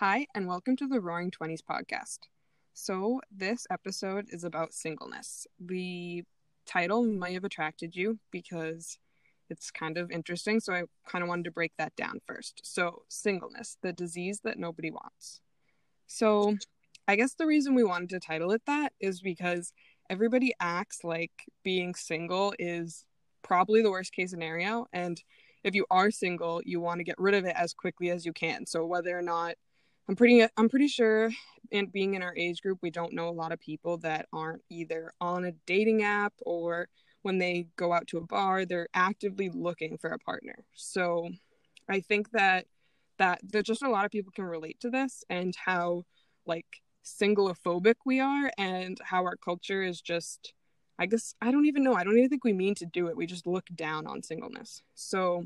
Hi, and welcome to the Roaring Twenties podcast. So, this episode is about singleness. The title might have attracted you because it's kind of interesting, so I kind of wanted to break that down first. So, singleness, the disease that nobody wants. So, I guess the reason we wanted to title it that is because everybody acts like being single is probably the worst case scenario. And if you are single, you want to get rid of it as quickly as you can. So, whether or not I'm pretty I'm pretty sure and being in our age group we don't know a lot of people that aren't either on a dating app or when they go out to a bar they're actively looking for a partner. So I think that that there's just a lot of people can relate to this and how like singleophobic we are and how our culture is just I guess I don't even know. I don't even think we mean to do it. We just look down on singleness. So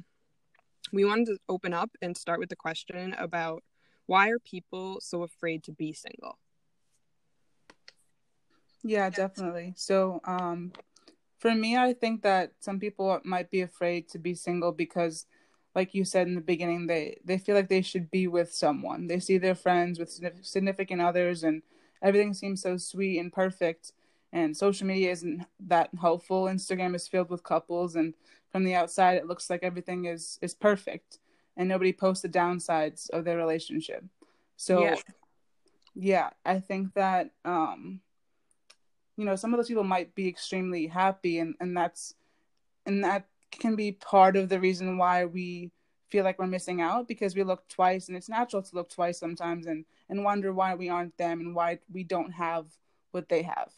we wanted to open up and start with the question about why are people so afraid to be single? Yeah, definitely. So, um, for me, I think that some people might be afraid to be single because, like you said in the beginning, they they feel like they should be with someone. They see their friends with significant others, and everything seems so sweet and perfect. And social media isn't that helpful. Instagram is filled with couples, and from the outside, it looks like everything is is perfect and nobody posts the downsides of their relationship. So yeah, yeah I think that um you know, some of those people might be extremely happy and, and that's and that can be part of the reason why we feel like we're missing out because we look twice and it's natural to look twice sometimes and and wonder why we aren't them and why we don't have what they have.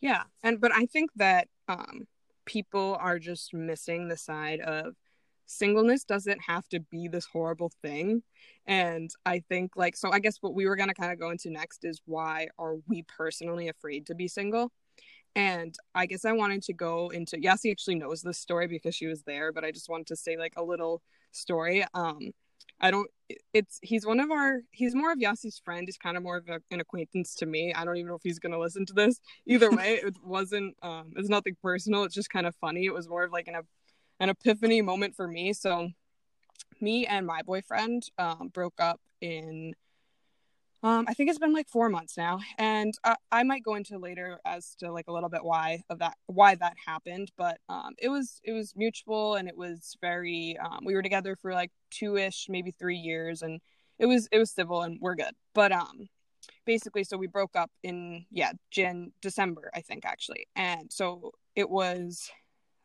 Yeah. And but i think that um people are just missing the side of singleness doesn't have to be this horrible thing. And i think like so i guess what we were going to kind of go into next is why are we personally afraid to be single? And i guess i wanted to go into yasi actually knows this story because she was there but i just wanted to say like a little story. Um i don't it's he's one of our he's more of yasi's friend. He's kind of more of a, an acquaintance to me. I don't even know if he's going to listen to this. Either way it wasn't um it's nothing personal. It's just kind of funny. It was more of like an an epiphany moment for me. So, me and my boyfriend um, broke up in um, I think it's been like four months now, and I, I, might go into later as to like a little bit why of that why that happened. But um, it was it was mutual, and it was very. Um, we were together for like two ish, maybe three years, and it was it was civil, and we're good. But um, basically, so we broke up in yeah, Jan December, I think actually, and so it was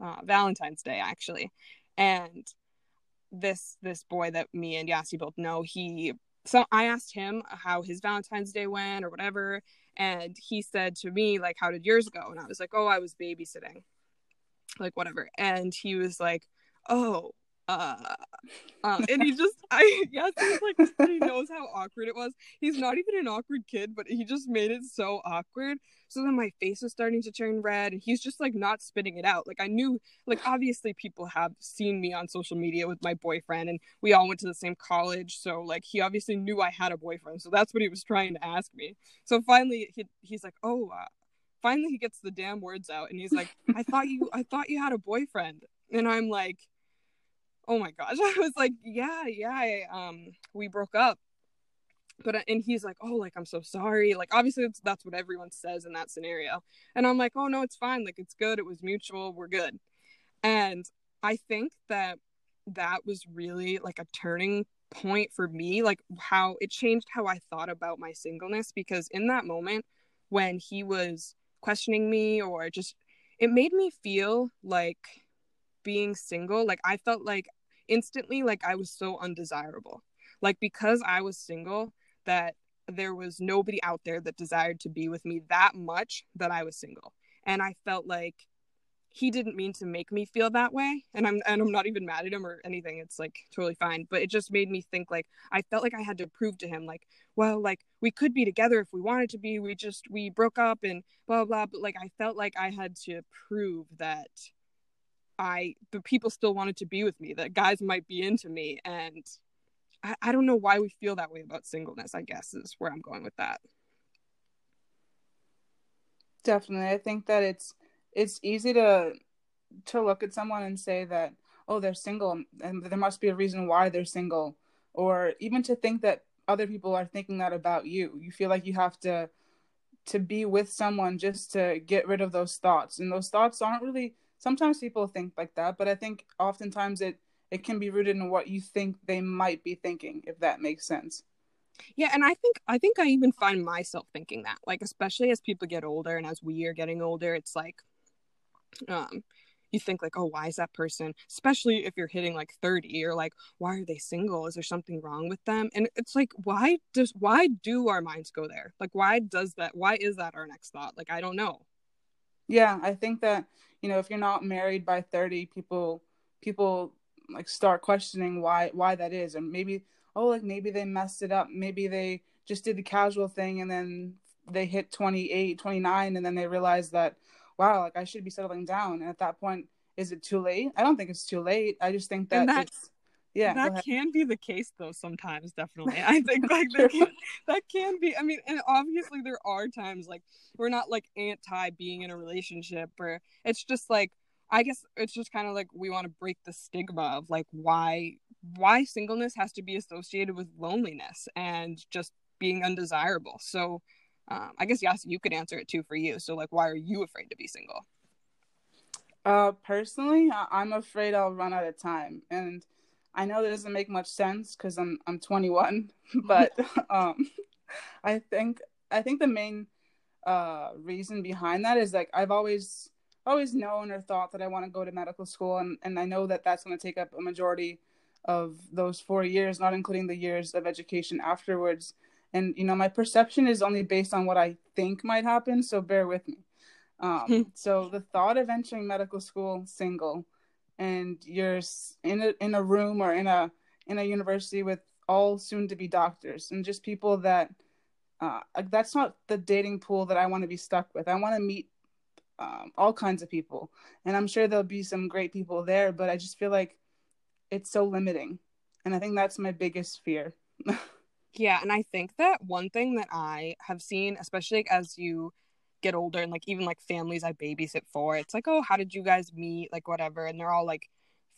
uh, Valentine's Day actually, and this this boy that me and Yasi both know, he so I asked him how his Valentine's Day went or whatever, and he said to me like, "How did yours go?" And I was like, "Oh, I was babysitting." Like whatever. And he was like, "Oh, uh um and he just i yes he's like he knows how awkward it was. He's not even an awkward kid but he just made it so awkward. So then my face was starting to turn red and he's just like not spitting it out. Like i knew like obviously people have seen me on social media with my boyfriend and we all went to the same college so like he obviously knew i had a boyfriend so that's what he was trying to ask me. So finally he, he's like oh uh, finally he gets the damn words out and he's like i thought you i thought you had a boyfriend. And i'm like oh my gosh. I was like yeah yeah I, um we broke up. But uh, and he's like oh like i'm so sorry. Like obviously that's what everyone says in that scenario. And i'm like oh no it's fine. Like it's good. It was mutual. We're good. And i think that that was really like a turning point for me like how it changed how i thought about my singleness because in that moment when he was questioning me or just it made me feel like being single like i felt like instantly like I was so undesirable. Like because I was single that there was nobody out there that desired to be with me that much that I was single. And I felt like he didn't mean to make me feel that way. And i'm and i'm not even mad at him or anything. It's like totally fine. But it just made me think like i felt like i had to prove to him like well like we could be together if we wanted to be. We just we broke up and blah blah, but like i felt like i had to prove that I the people still wanted to be with me, that guys might be into me. And I, I don't know why we feel that way about singleness, I guess is where I'm going with that. Definitely. I think that it's it's easy to to look at someone and say that, oh, they're single and there must be a reason why they're single. Or even to think that other people are thinking that about you. You feel like you have to to be with someone just to get rid of those thoughts. And those thoughts aren't really sometimes people think like that, but I think oftentimes it it can be rooted in what you think they might be thinking, if that makes sense. Yeah, and I think I think I even find myself thinking that. Like especially as people get older and as we are getting older, it's like um you think like oh why is that person especially if you're hitting like 30 you're like why are they single is there something wrong with them and it's like why does why do our minds go there like why does that why is that our next thought like i don't know yeah i think that you know if you're not married by 30 people people like start questioning why why that is and maybe oh like maybe they messed it up maybe they just did the casual thing and then they hit 28 29 and then they realize that wow, like I should be settling down. And at that point, is it too late? I don't think it's too late. I just think that, that it's yeah that can be the case though sometimes definitely. I think like that can, that can be i mean and obviously there are times like we're not like anti being in a relationship or it's just like i guess it's just kind of like we want to break the stigma of like why why singleness has to be associated with loneliness and just being undesirable. So um, I guess yes, you could answer it too for you. So like, why are you afraid to be single? Uh, personally, I'm afraid I'll run out of time, and I know that doesn't make much sense because I'm I'm 21, but um, I think I think the main uh reason behind that is like I've always always known or thought that I want to go to medical school, and and I know that that's going to take up a majority of those four years, not including the years of education afterwards. And you know my perception is only based on what i think might happen so bear with me. Um, so the thought of entering medical school single and you're in a in a room or in a in a university with all soon to be doctors and just people that uh, that's not the dating pool that I want to be stuck with. I want to meet um, all kinds of people, and I'm sure there'll be some great people there. But I just feel like it's so limiting, and I think that's my biggest fear. Yeah, and I think that one thing that I have seen, especially as you get older and like even like families I babysit for, it's like, oh, how did you guys meet? Like whatever, and they're all like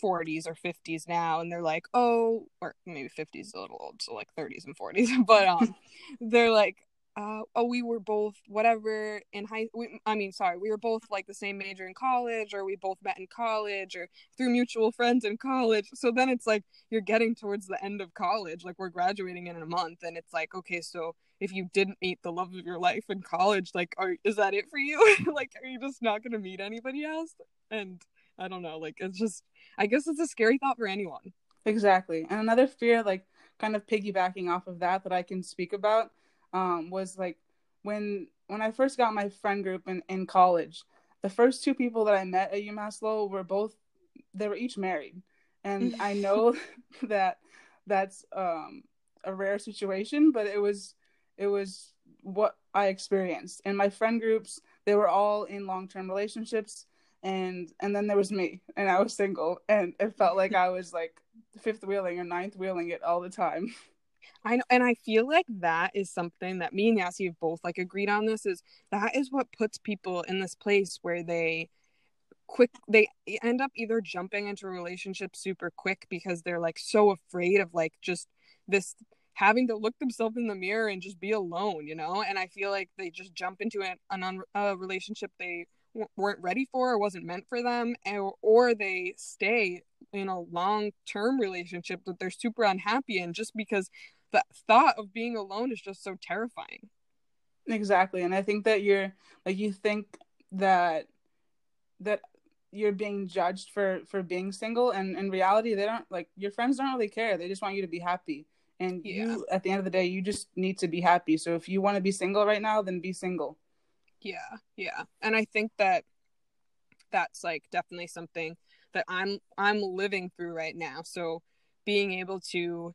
40s or 50s now, and they're like, oh, or maybe 50s a little old, so like 30s and 40s, but um, they're like, uh, oh, we were both whatever in high. We, I mean, sorry, we were both like the same major in college, or we both met in college, or through mutual friends in college. So then it's like you're getting towards the end of college, like we're graduating in a month, and it's like, okay, so if you didn't meet the love of your life in college, like, are is that it for you? like, are you just not gonna meet anybody else? And I don't know, like, it's just, I guess it's a scary thought for anyone. Exactly, and another fear, like, kind of piggybacking off of that, that I can speak about um, was like when when I first got my friend group in, in college, the first two people that I met at UMass Lowell were both they were each married. And I know that that's um, a rare situation, but it was it was what I experienced. And my friend groups, they were all in long term relationships and and then there was me and I was single and it felt like I was like fifth wheeling or ninth wheeling it all the time. I know, and I feel like that is something that me and Yassi have both like agreed on. This is that is what puts people in this place where they quick they end up either jumping into a relationship super quick because they're like so afraid of like just this having to look themselves in the mirror and just be alone, you know. And I feel like they just jump into an, an a relationship they w- weren't ready for or wasn't meant for them, or, or they stay in a long term relationship that they're super unhappy in just because the thought of being alone is just so terrifying. Exactly. And I think that you're like you think that that you're being judged for for being single and in reality they don't like your friends don't really care. They just want you to be happy. And yeah. you at the end of the day you just need to be happy. So if you want to be single right now, then be single. Yeah. Yeah. And I think that that's like definitely something that I'm I'm living through right now. So being able to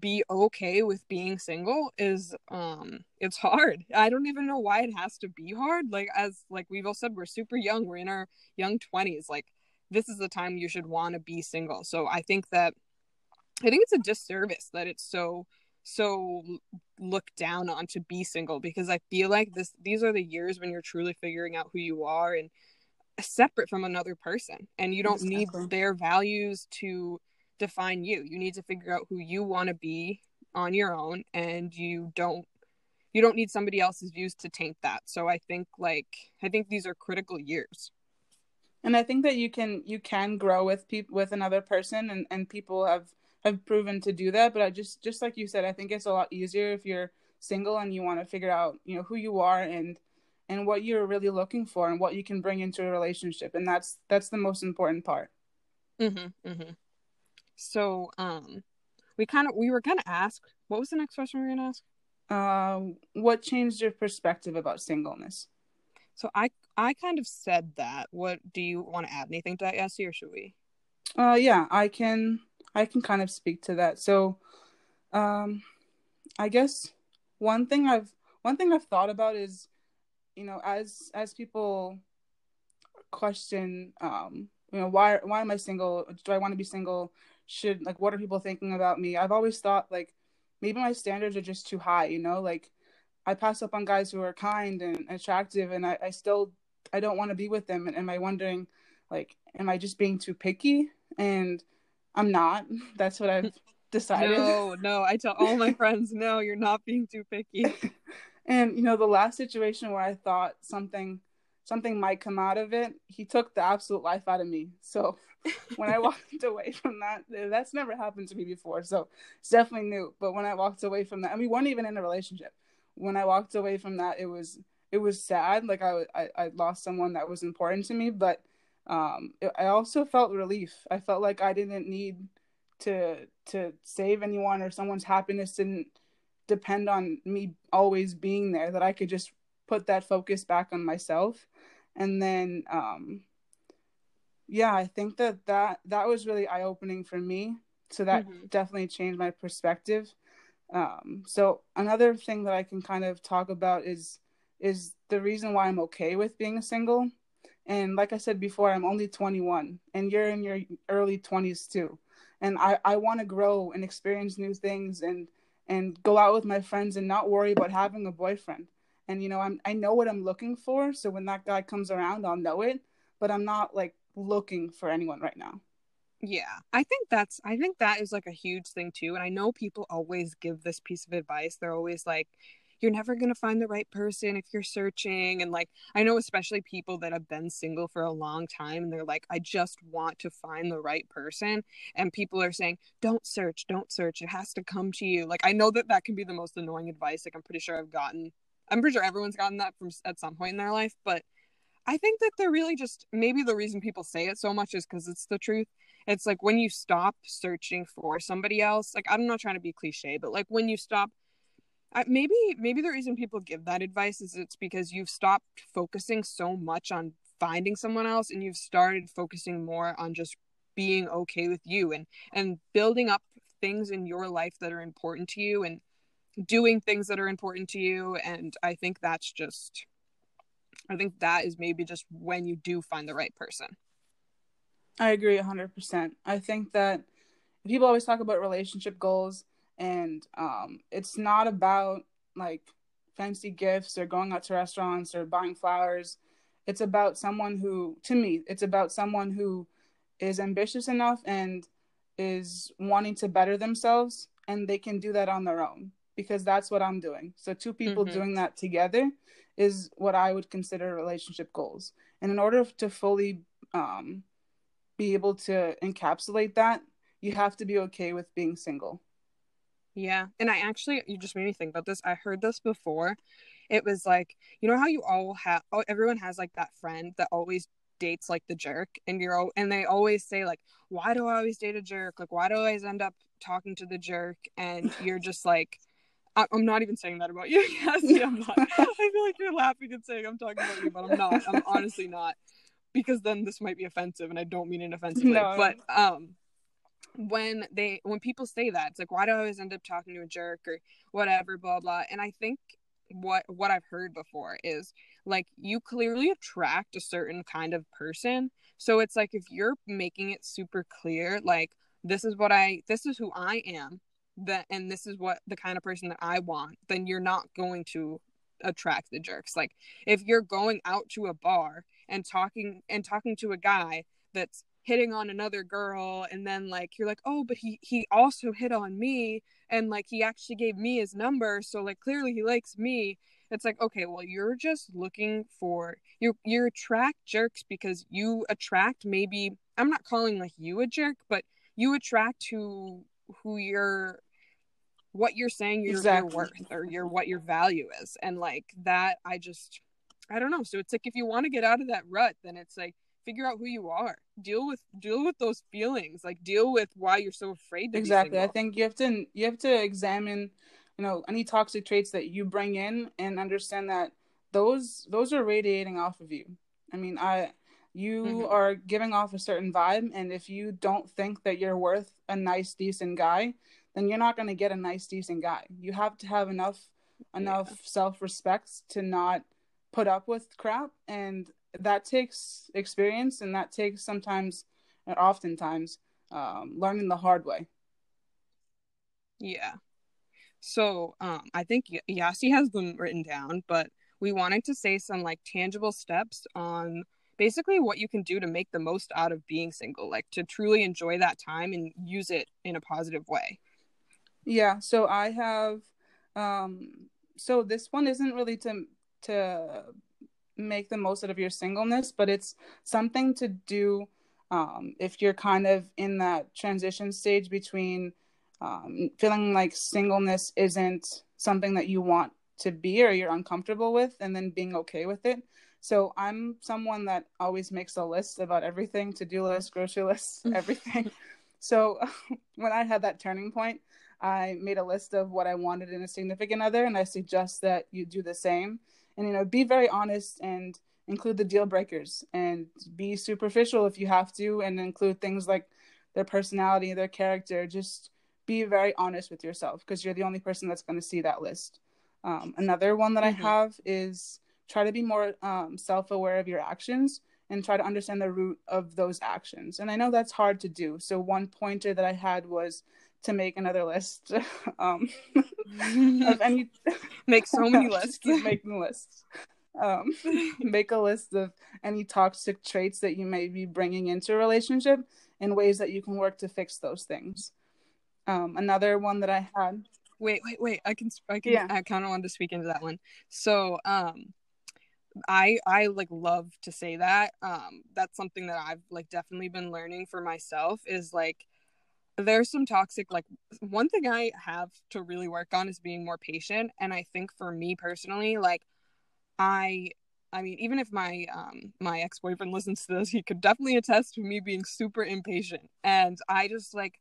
be okay with being single is um it's hard i don't even know why it has to be hard like as like we've all said we're super young we're in our young 20s like this is the time you should want to be single so i think that i think it's a disservice that it's so so looked down on to be single because i feel like this these are the years when you're truly figuring out who you are and separate from another person and you don't exactly. need their values to define you. You need to figure out who you want to be on your own and you don't you don't need somebody else's views to taint that so i think like i think these are critical years and i think that you can you can grow with people with another person and and people have have proven to do that but i just just like you said i think it's a lot easier if you're single and you want to figure out you know who you are and and what you're really looking for and what you can bring into a relationship and that's that's the most important part. Mm-hmm, mm-hmm. so um we kind of we were gonna ask what was the next question we were gonna ask? Uh, what changed your perspective about singleness? So i i kind of said that. What do you want to add anything to that Yasi, or should we? Uh yeah i can i can kind of speak to that. So um i guess one thing i've one thing i've thought about is you know as as people question um you know why why am i single? Do i want to be single? Should like what are people thinking about me? I've always thought like maybe my standards are just too high you know? Like i pass up on guys who are kind and attractive and i, I still i don't want to be with them. And am i wondering like am i just being too picky? And i'm not that's what i've decided no no i tell all my friends no you're not being too picky and you know the last situation where i thought something something might come out of it he took the absolute life out of me so when I walked away from that, that's never happened to me before. So it's definitely new. But when I walked away from that, and we weren't even in a relationship. When I walked away from that, it was it was sad. Like I I, I lost someone that was important to me, but um, I also felt relief. I felt like I didn't need to to save anyone or someone's happiness didn't depend on me always being there. That I could just put that focus back on myself, and then um, yeah i think that that that was really eye opening for me so that mm-hmm. definitely changed my perspective um so another thing that i can kind of talk about is is the reason why i'm okay with being single and like i said before i'm only 21 and you're in your early 20s too and i i want to grow and experience new things and and go out with my friends and not worry about having a boyfriend and you know i'm i know what i'm looking for so when that guy comes around i'll know it but i'm not like looking for anyone right now. Yeah, I think that's I think that is like a huge thing too. And I know people always give this piece of advice. They're always like, you're never going to find the right person if you're searching. And like, I know especially people that have been single for a long time and they're like, I just want to find the right person. And people are saying, don't search, don't search. It has to come to you. Like, I know that that can be the most annoying advice. Like, I'm pretty sure I've gotten, I'm pretty sure everyone's gotten that from at some point in their life. But I think that they're really just maybe the reason people say it so much is because it's the truth. It's like when you stop searching for somebody else, like I'm not trying to be cliche, but like when you stop, Maybe maybe the reason people give that advice is it's because you've stopped focusing so much on finding someone else and you've started focusing more on just being okay with you and and building up things in your life that are important to you and doing things that are important to you and I think that's just I think that is maybe just when you do find the right person. I agree 100%. I think that people always talk about relationship goals and um, it's not about like fancy gifts or going out to restaurants or buying flowers. It's about someone who to me, it's about someone who is ambitious enough and is wanting to better themselves and they can do that on their own because that's what I'm doing. So two people mm-hmm. doing that together is what I would consider relationship goals. And in order to fully um, be able to encapsulate that, you have to be okay with being single. Yeah. And I actually, you just made me think about this. I heard this before. It was like, you know how you all have, oh, everyone has like that friend that always dates like the jerk and you're all, and they always say like why do i always date a jerk like why do i always end up talking to the jerk and you're just like I, am not even saying that about you. yeah, I'm not. I feel like you're laughing and saying I'm talking about you, but I'm not. I'm honestly not, because then this might be offensive, and I don't mean it offensively. No. But um, when they when people say that, it's like, why do I always end up talking to a jerk or whatever, blah blah. And I think what what I've heard before is like you clearly attract a certain kind of person. So it's like if you're making it super clear, like this is what I this is who I am that and this is what the kind of person that I want, then you're not going to attract the jerks. Like if you're going out to a bar and talking and talking to a guy that's hitting on another girl and then like you're like oh but he he also hit on me and like he actually gave me his number so like clearly he likes me. It's like okay well you're just looking for you you attract jerks because you attract maybe i'm not calling like you a jerk but you attract who who you're what you're saying your, exactly. your worth or your what your value is. And like that i just i don't know. So it's like if you want to get out of that rut then it's like figure out who you are. Deal with deal with those feelings. Like deal with why you're so afraid to exactly. I think you have to you have to examine you know any toxic traits that you bring in and understand that those those are radiating off of you. I mean i you mm-hmm. are giving off a certain vibe and if you don't think that you're worth a nice decent guy then you're not going to get a nice decent guy. You have to have enough enough yeah. self-respect to not put up with crap and that takes experience and that takes sometimes and oftentimes um, learning the hard way. Yeah. So um, i think yasi has them written down but we wanted to say some like tangible steps on basically what you can do to make the most out of being single like to truly enjoy that time and use it in a positive way. Yeah so i have um so this one isn't really to to make the most out of your singleness, but it's something to do um, if you're kind of in that transition stage between um, feeling like singleness isn't something that you want to be or you're uncomfortable with, and then being okay with it. So I'm someone that always makes a list about everything to do list, grocery list, everything. so when I had that turning point, I made a list of what I wanted in a significant other, and I suggest that you do the same and you know be very honest and include the deal breakers and be superficial if you have to and include things like their personality their character. Just be very honest with yourself because you're the only person that's going to see that list. Um, another one that mm-hmm. i have is try to be more um, self-aware of your actions and try to understand the root of those actions. And i know that's hard to do. So one pointer that i had was to make another list um, of any make so many lists. keep making lists. Um, make a list of any toxic traits that you may be bringing into a relationship and ways that you can work to fix those things. Um, another one that i had. Wait wait wait. I can i can yeah. i kind of wanted to speak into that one. So um I I like love to say that. Um that's something that I've like definitely been learning for myself is like there's some toxic like one thing i have to really work on is being more patient and i think for me personally like i i mean even if my um my ex-boyfriend listens to this he could definitely attest to me being super impatient and i just like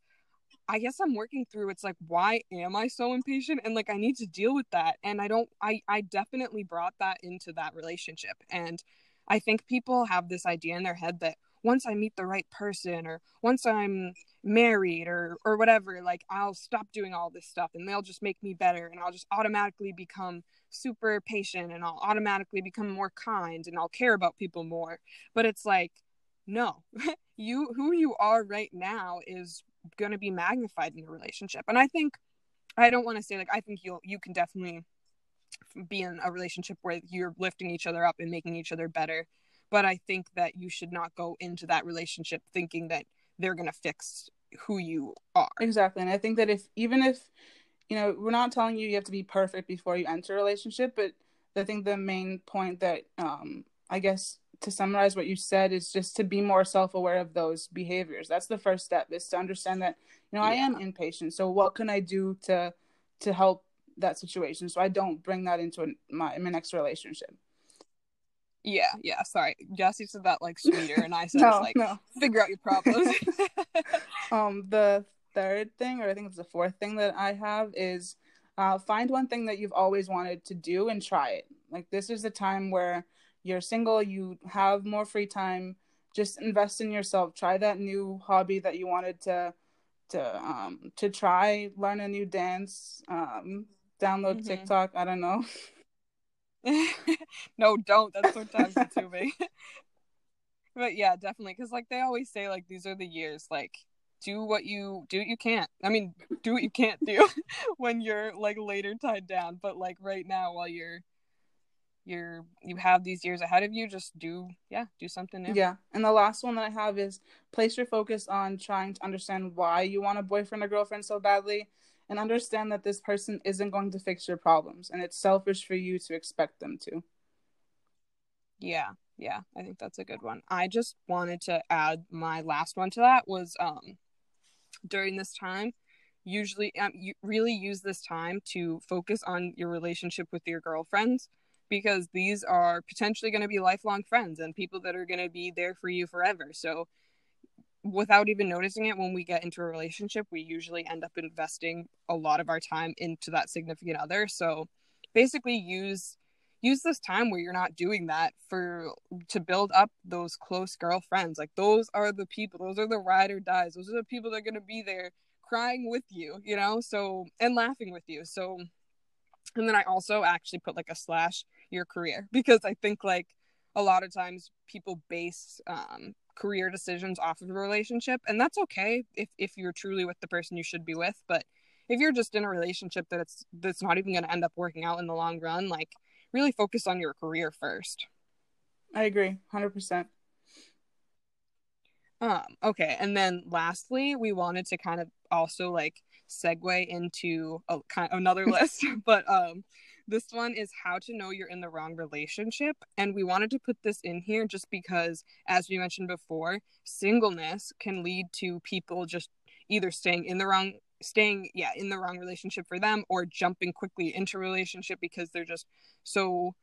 i guess i'm working through it's like why am i so impatient? And like i need to deal with that and i don't i i definitely brought that into that relationship and i think people have this idea in their head that once I meet the right person or once I'm married or or whatever, like I'll stop doing all this stuff and they'll just make me better and I'll just automatically become super patient and I'll automatically become more kind and I'll care about people more. But it's like no. you who you are right now is going to be magnified in a relationship. And I think I don't want to say like I think you'll you can definitely be in a relationship where you're lifting each other up and making each other better but I think that you should not go into that relationship thinking that they're going to fix who you are. Exactly. And I think that if even if you know, we're not telling you you have to be perfect before you enter a relationship, but I think the main point that um I guess to summarize what you said is just to be more self-aware of those behaviors. That's the first step is to understand that you know, yeah. I am impatient. So what can I do to to help that situation so I don't bring that into my my next relationship? Yeah, yeah. Sorry, Yasi said that like sweeter, and I said no, like no. figure out your problems. um, the third thing, or I think it's the fourth thing that I have is uh, find one thing that you've always wanted to do and try it. Like this is the time where you're single, you have more free time. Just invest in yourself. Try that new hobby that you wanted to to um to try. Learn a new dance. Um, download mm-hmm. TikTok. I don't know. no, don't. That's so time consuming. but yeah, definitely. Because like they always say, like these are the years. Like do what you do what you can't. I mean, do what you can't do when you're like later tied down. But like right now, while you're you're you have these years ahead of you just do yeah do something new yeah and the last one that i have is place your focus on trying to understand why you want a boyfriend or girlfriend so badly and understand that this person isn't going to fix your problems and it's selfish for you to expect them to yeah yeah i think that's a good one i just wanted to add my last one to that was um during this time usually um, you really use this time to focus on your relationship with your girlfriends because these are potentially going to be lifelong friends and people that are going to be there for you forever. So, without even noticing it, when we get into a relationship, we usually end up investing a lot of our time into that significant other. So, basically, use use this time where you're not doing that for to build up those close girlfriends. Like those are the people, those are the ride or dies. Those are the people that are going to be there crying with you, you know? So, and laughing with you. So, and then I also actually put like a slash your career because I think like a lot of times people base um, career decisions off of a relationship and that's okay if, if you're truly with the person you should be with but if you're just in a relationship that it's that's not even going to end up working out in the long run like really focus on your career first. I agree 100% um okay and then lastly we wanted to kind of also like segue into a kind of another list but um this one is how to know you're in the wrong relationship. And we wanted to put this in here just because, as we mentioned before, singleness can lead to people just either staying in the wrong staying yeah in the wrong relationship for them or jumping quickly into relationship because they're just so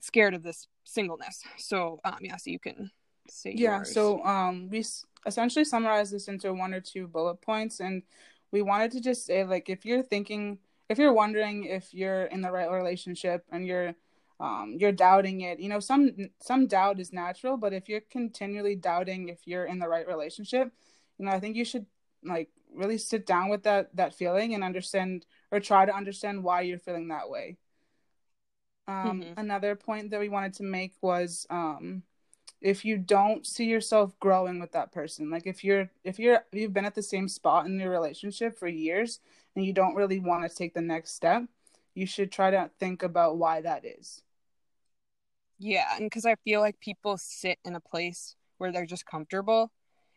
scared of this singleness so um yeah so you can say yeah yours. so um we essentially summarize this into one or two bullet points and we wanted to just say like if you're thinking if you're wondering if you're in the right relationship and you're um, you're doubting it you know some some doubt is natural but if you're continually doubting if you're in the right relationship you know i think you should like really sit down with that that feeling and understand or try to understand why you're feeling that way um, mm-hmm. another point that we wanted to make was um, if you don't see yourself growing with that person like if you're if you're if you've been at the same spot in your relationship for years and you don't really want to take the next step you should try to think about why that is. Yeah and because i feel like people sit in a place where they're just comfortable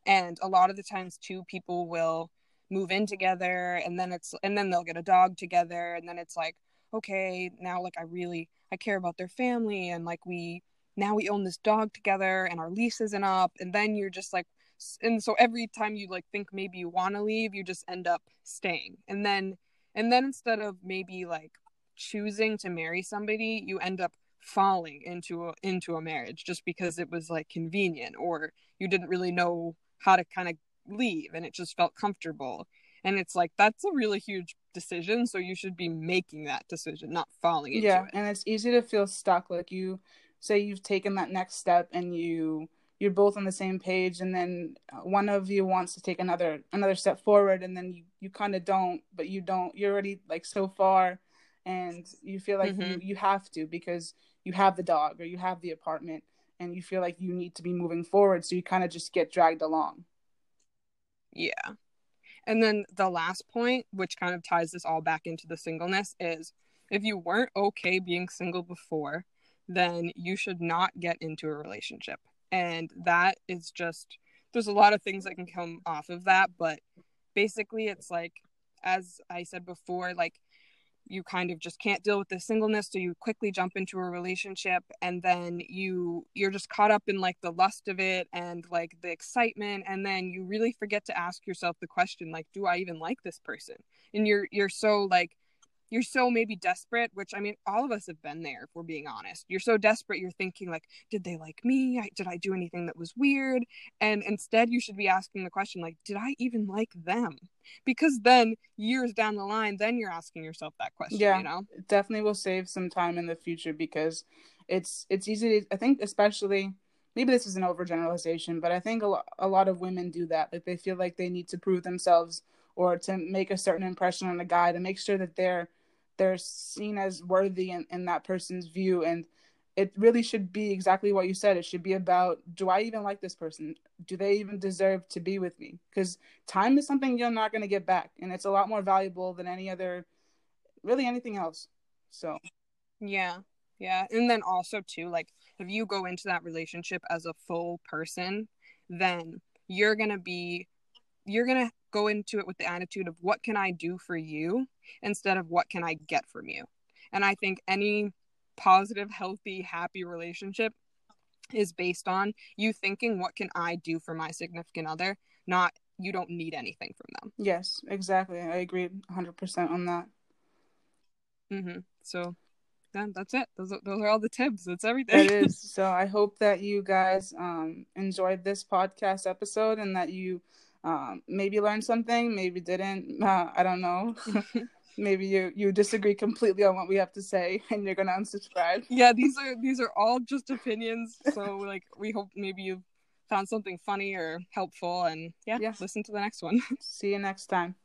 and a lot of the times too people will move in together and then it's and then they'll get a dog together and then it's like okay now like i really i care about their family and like we now we own this dog together and our lease isn't up and then you're just like and so every time you like think maybe you want to leave you just end up staying and then and then instead of maybe like choosing to marry somebody you end up falling into a, into a marriage just because it was like convenient or you didn't really know how to kind of leave and it just felt comfortable and it's like that's a really huge decision so you should be making that decision not falling into yeah it. and it's easy to feel stuck like you say you've taken that next step and you you're both on the same page and then one of you wants to take another another step forward and then you you kind of don't but you don't you're already like so far and you feel like mm-hmm. you, you have to because you have the dog or you have the apartment and you feel like you need to be moving forward so you kind of just get dragged along yeah and then the last point which kind of ties this all back into the singleness is if you weren't okay being single before then you should not get into a relationship. And that is just, there's a lot of things that can come off of that. But basically, it's like, as I said before, like, you kind of just can't deal with the singleness so you quickly jump into a relationship and then you you're just caught up in like the lust of it and like the excitement and then you really forget to ask yourself the question like do i even like this person and you're you're so like you're so maybe desperate which i mean all of us have been there if we're being honest. You're so desperate you're thinking like did they like me? Did i do anything that was weird? And instead you should be asking the question like did i even like them? Because then years down the line then you're asking yourself that question yeah you know? definitely will save some time in the future because it's it's easy to, i think especially maybe this is an overgeneralization but i think a lot, a lot of women do that like they feel like they need to prove themselves or to make a certain impression on a guy to make sure that they're they're seen as worthy in, in that person's view and it really should be exactly what you said. It should be about do i even like this person? Do they even deserve to be with me? Because time is something you're not going to get back and it's a lot more valuable than any other really anything else so. Yeah Yeah. And then also, too, like if you go into that relationship as a full person, then you're going to be, you're going to go into it with the attitude of what can I do for you instead of what can I get from you. And I think any positive, healthy, happy relationship is based on you thinking, what can I do for my significant other? Not you don't need anything from them. Yes, exactly. I agree 100% on that. Mm-hmm. So then that's it. Those are, those are all the tips. That's everything. It is. So I hope that you guys um, enjoyed this podcast episode and that you um, maybe learned something, maybe didn't. Uh, I don't know. maybe you you disagree completely on what we have to say and you're gonna unsubscribe. Yeah, these are these are all just opinions. So like we hope maybe you found something funny or helpful and yeah, yeah. listen to the next one. See you next time.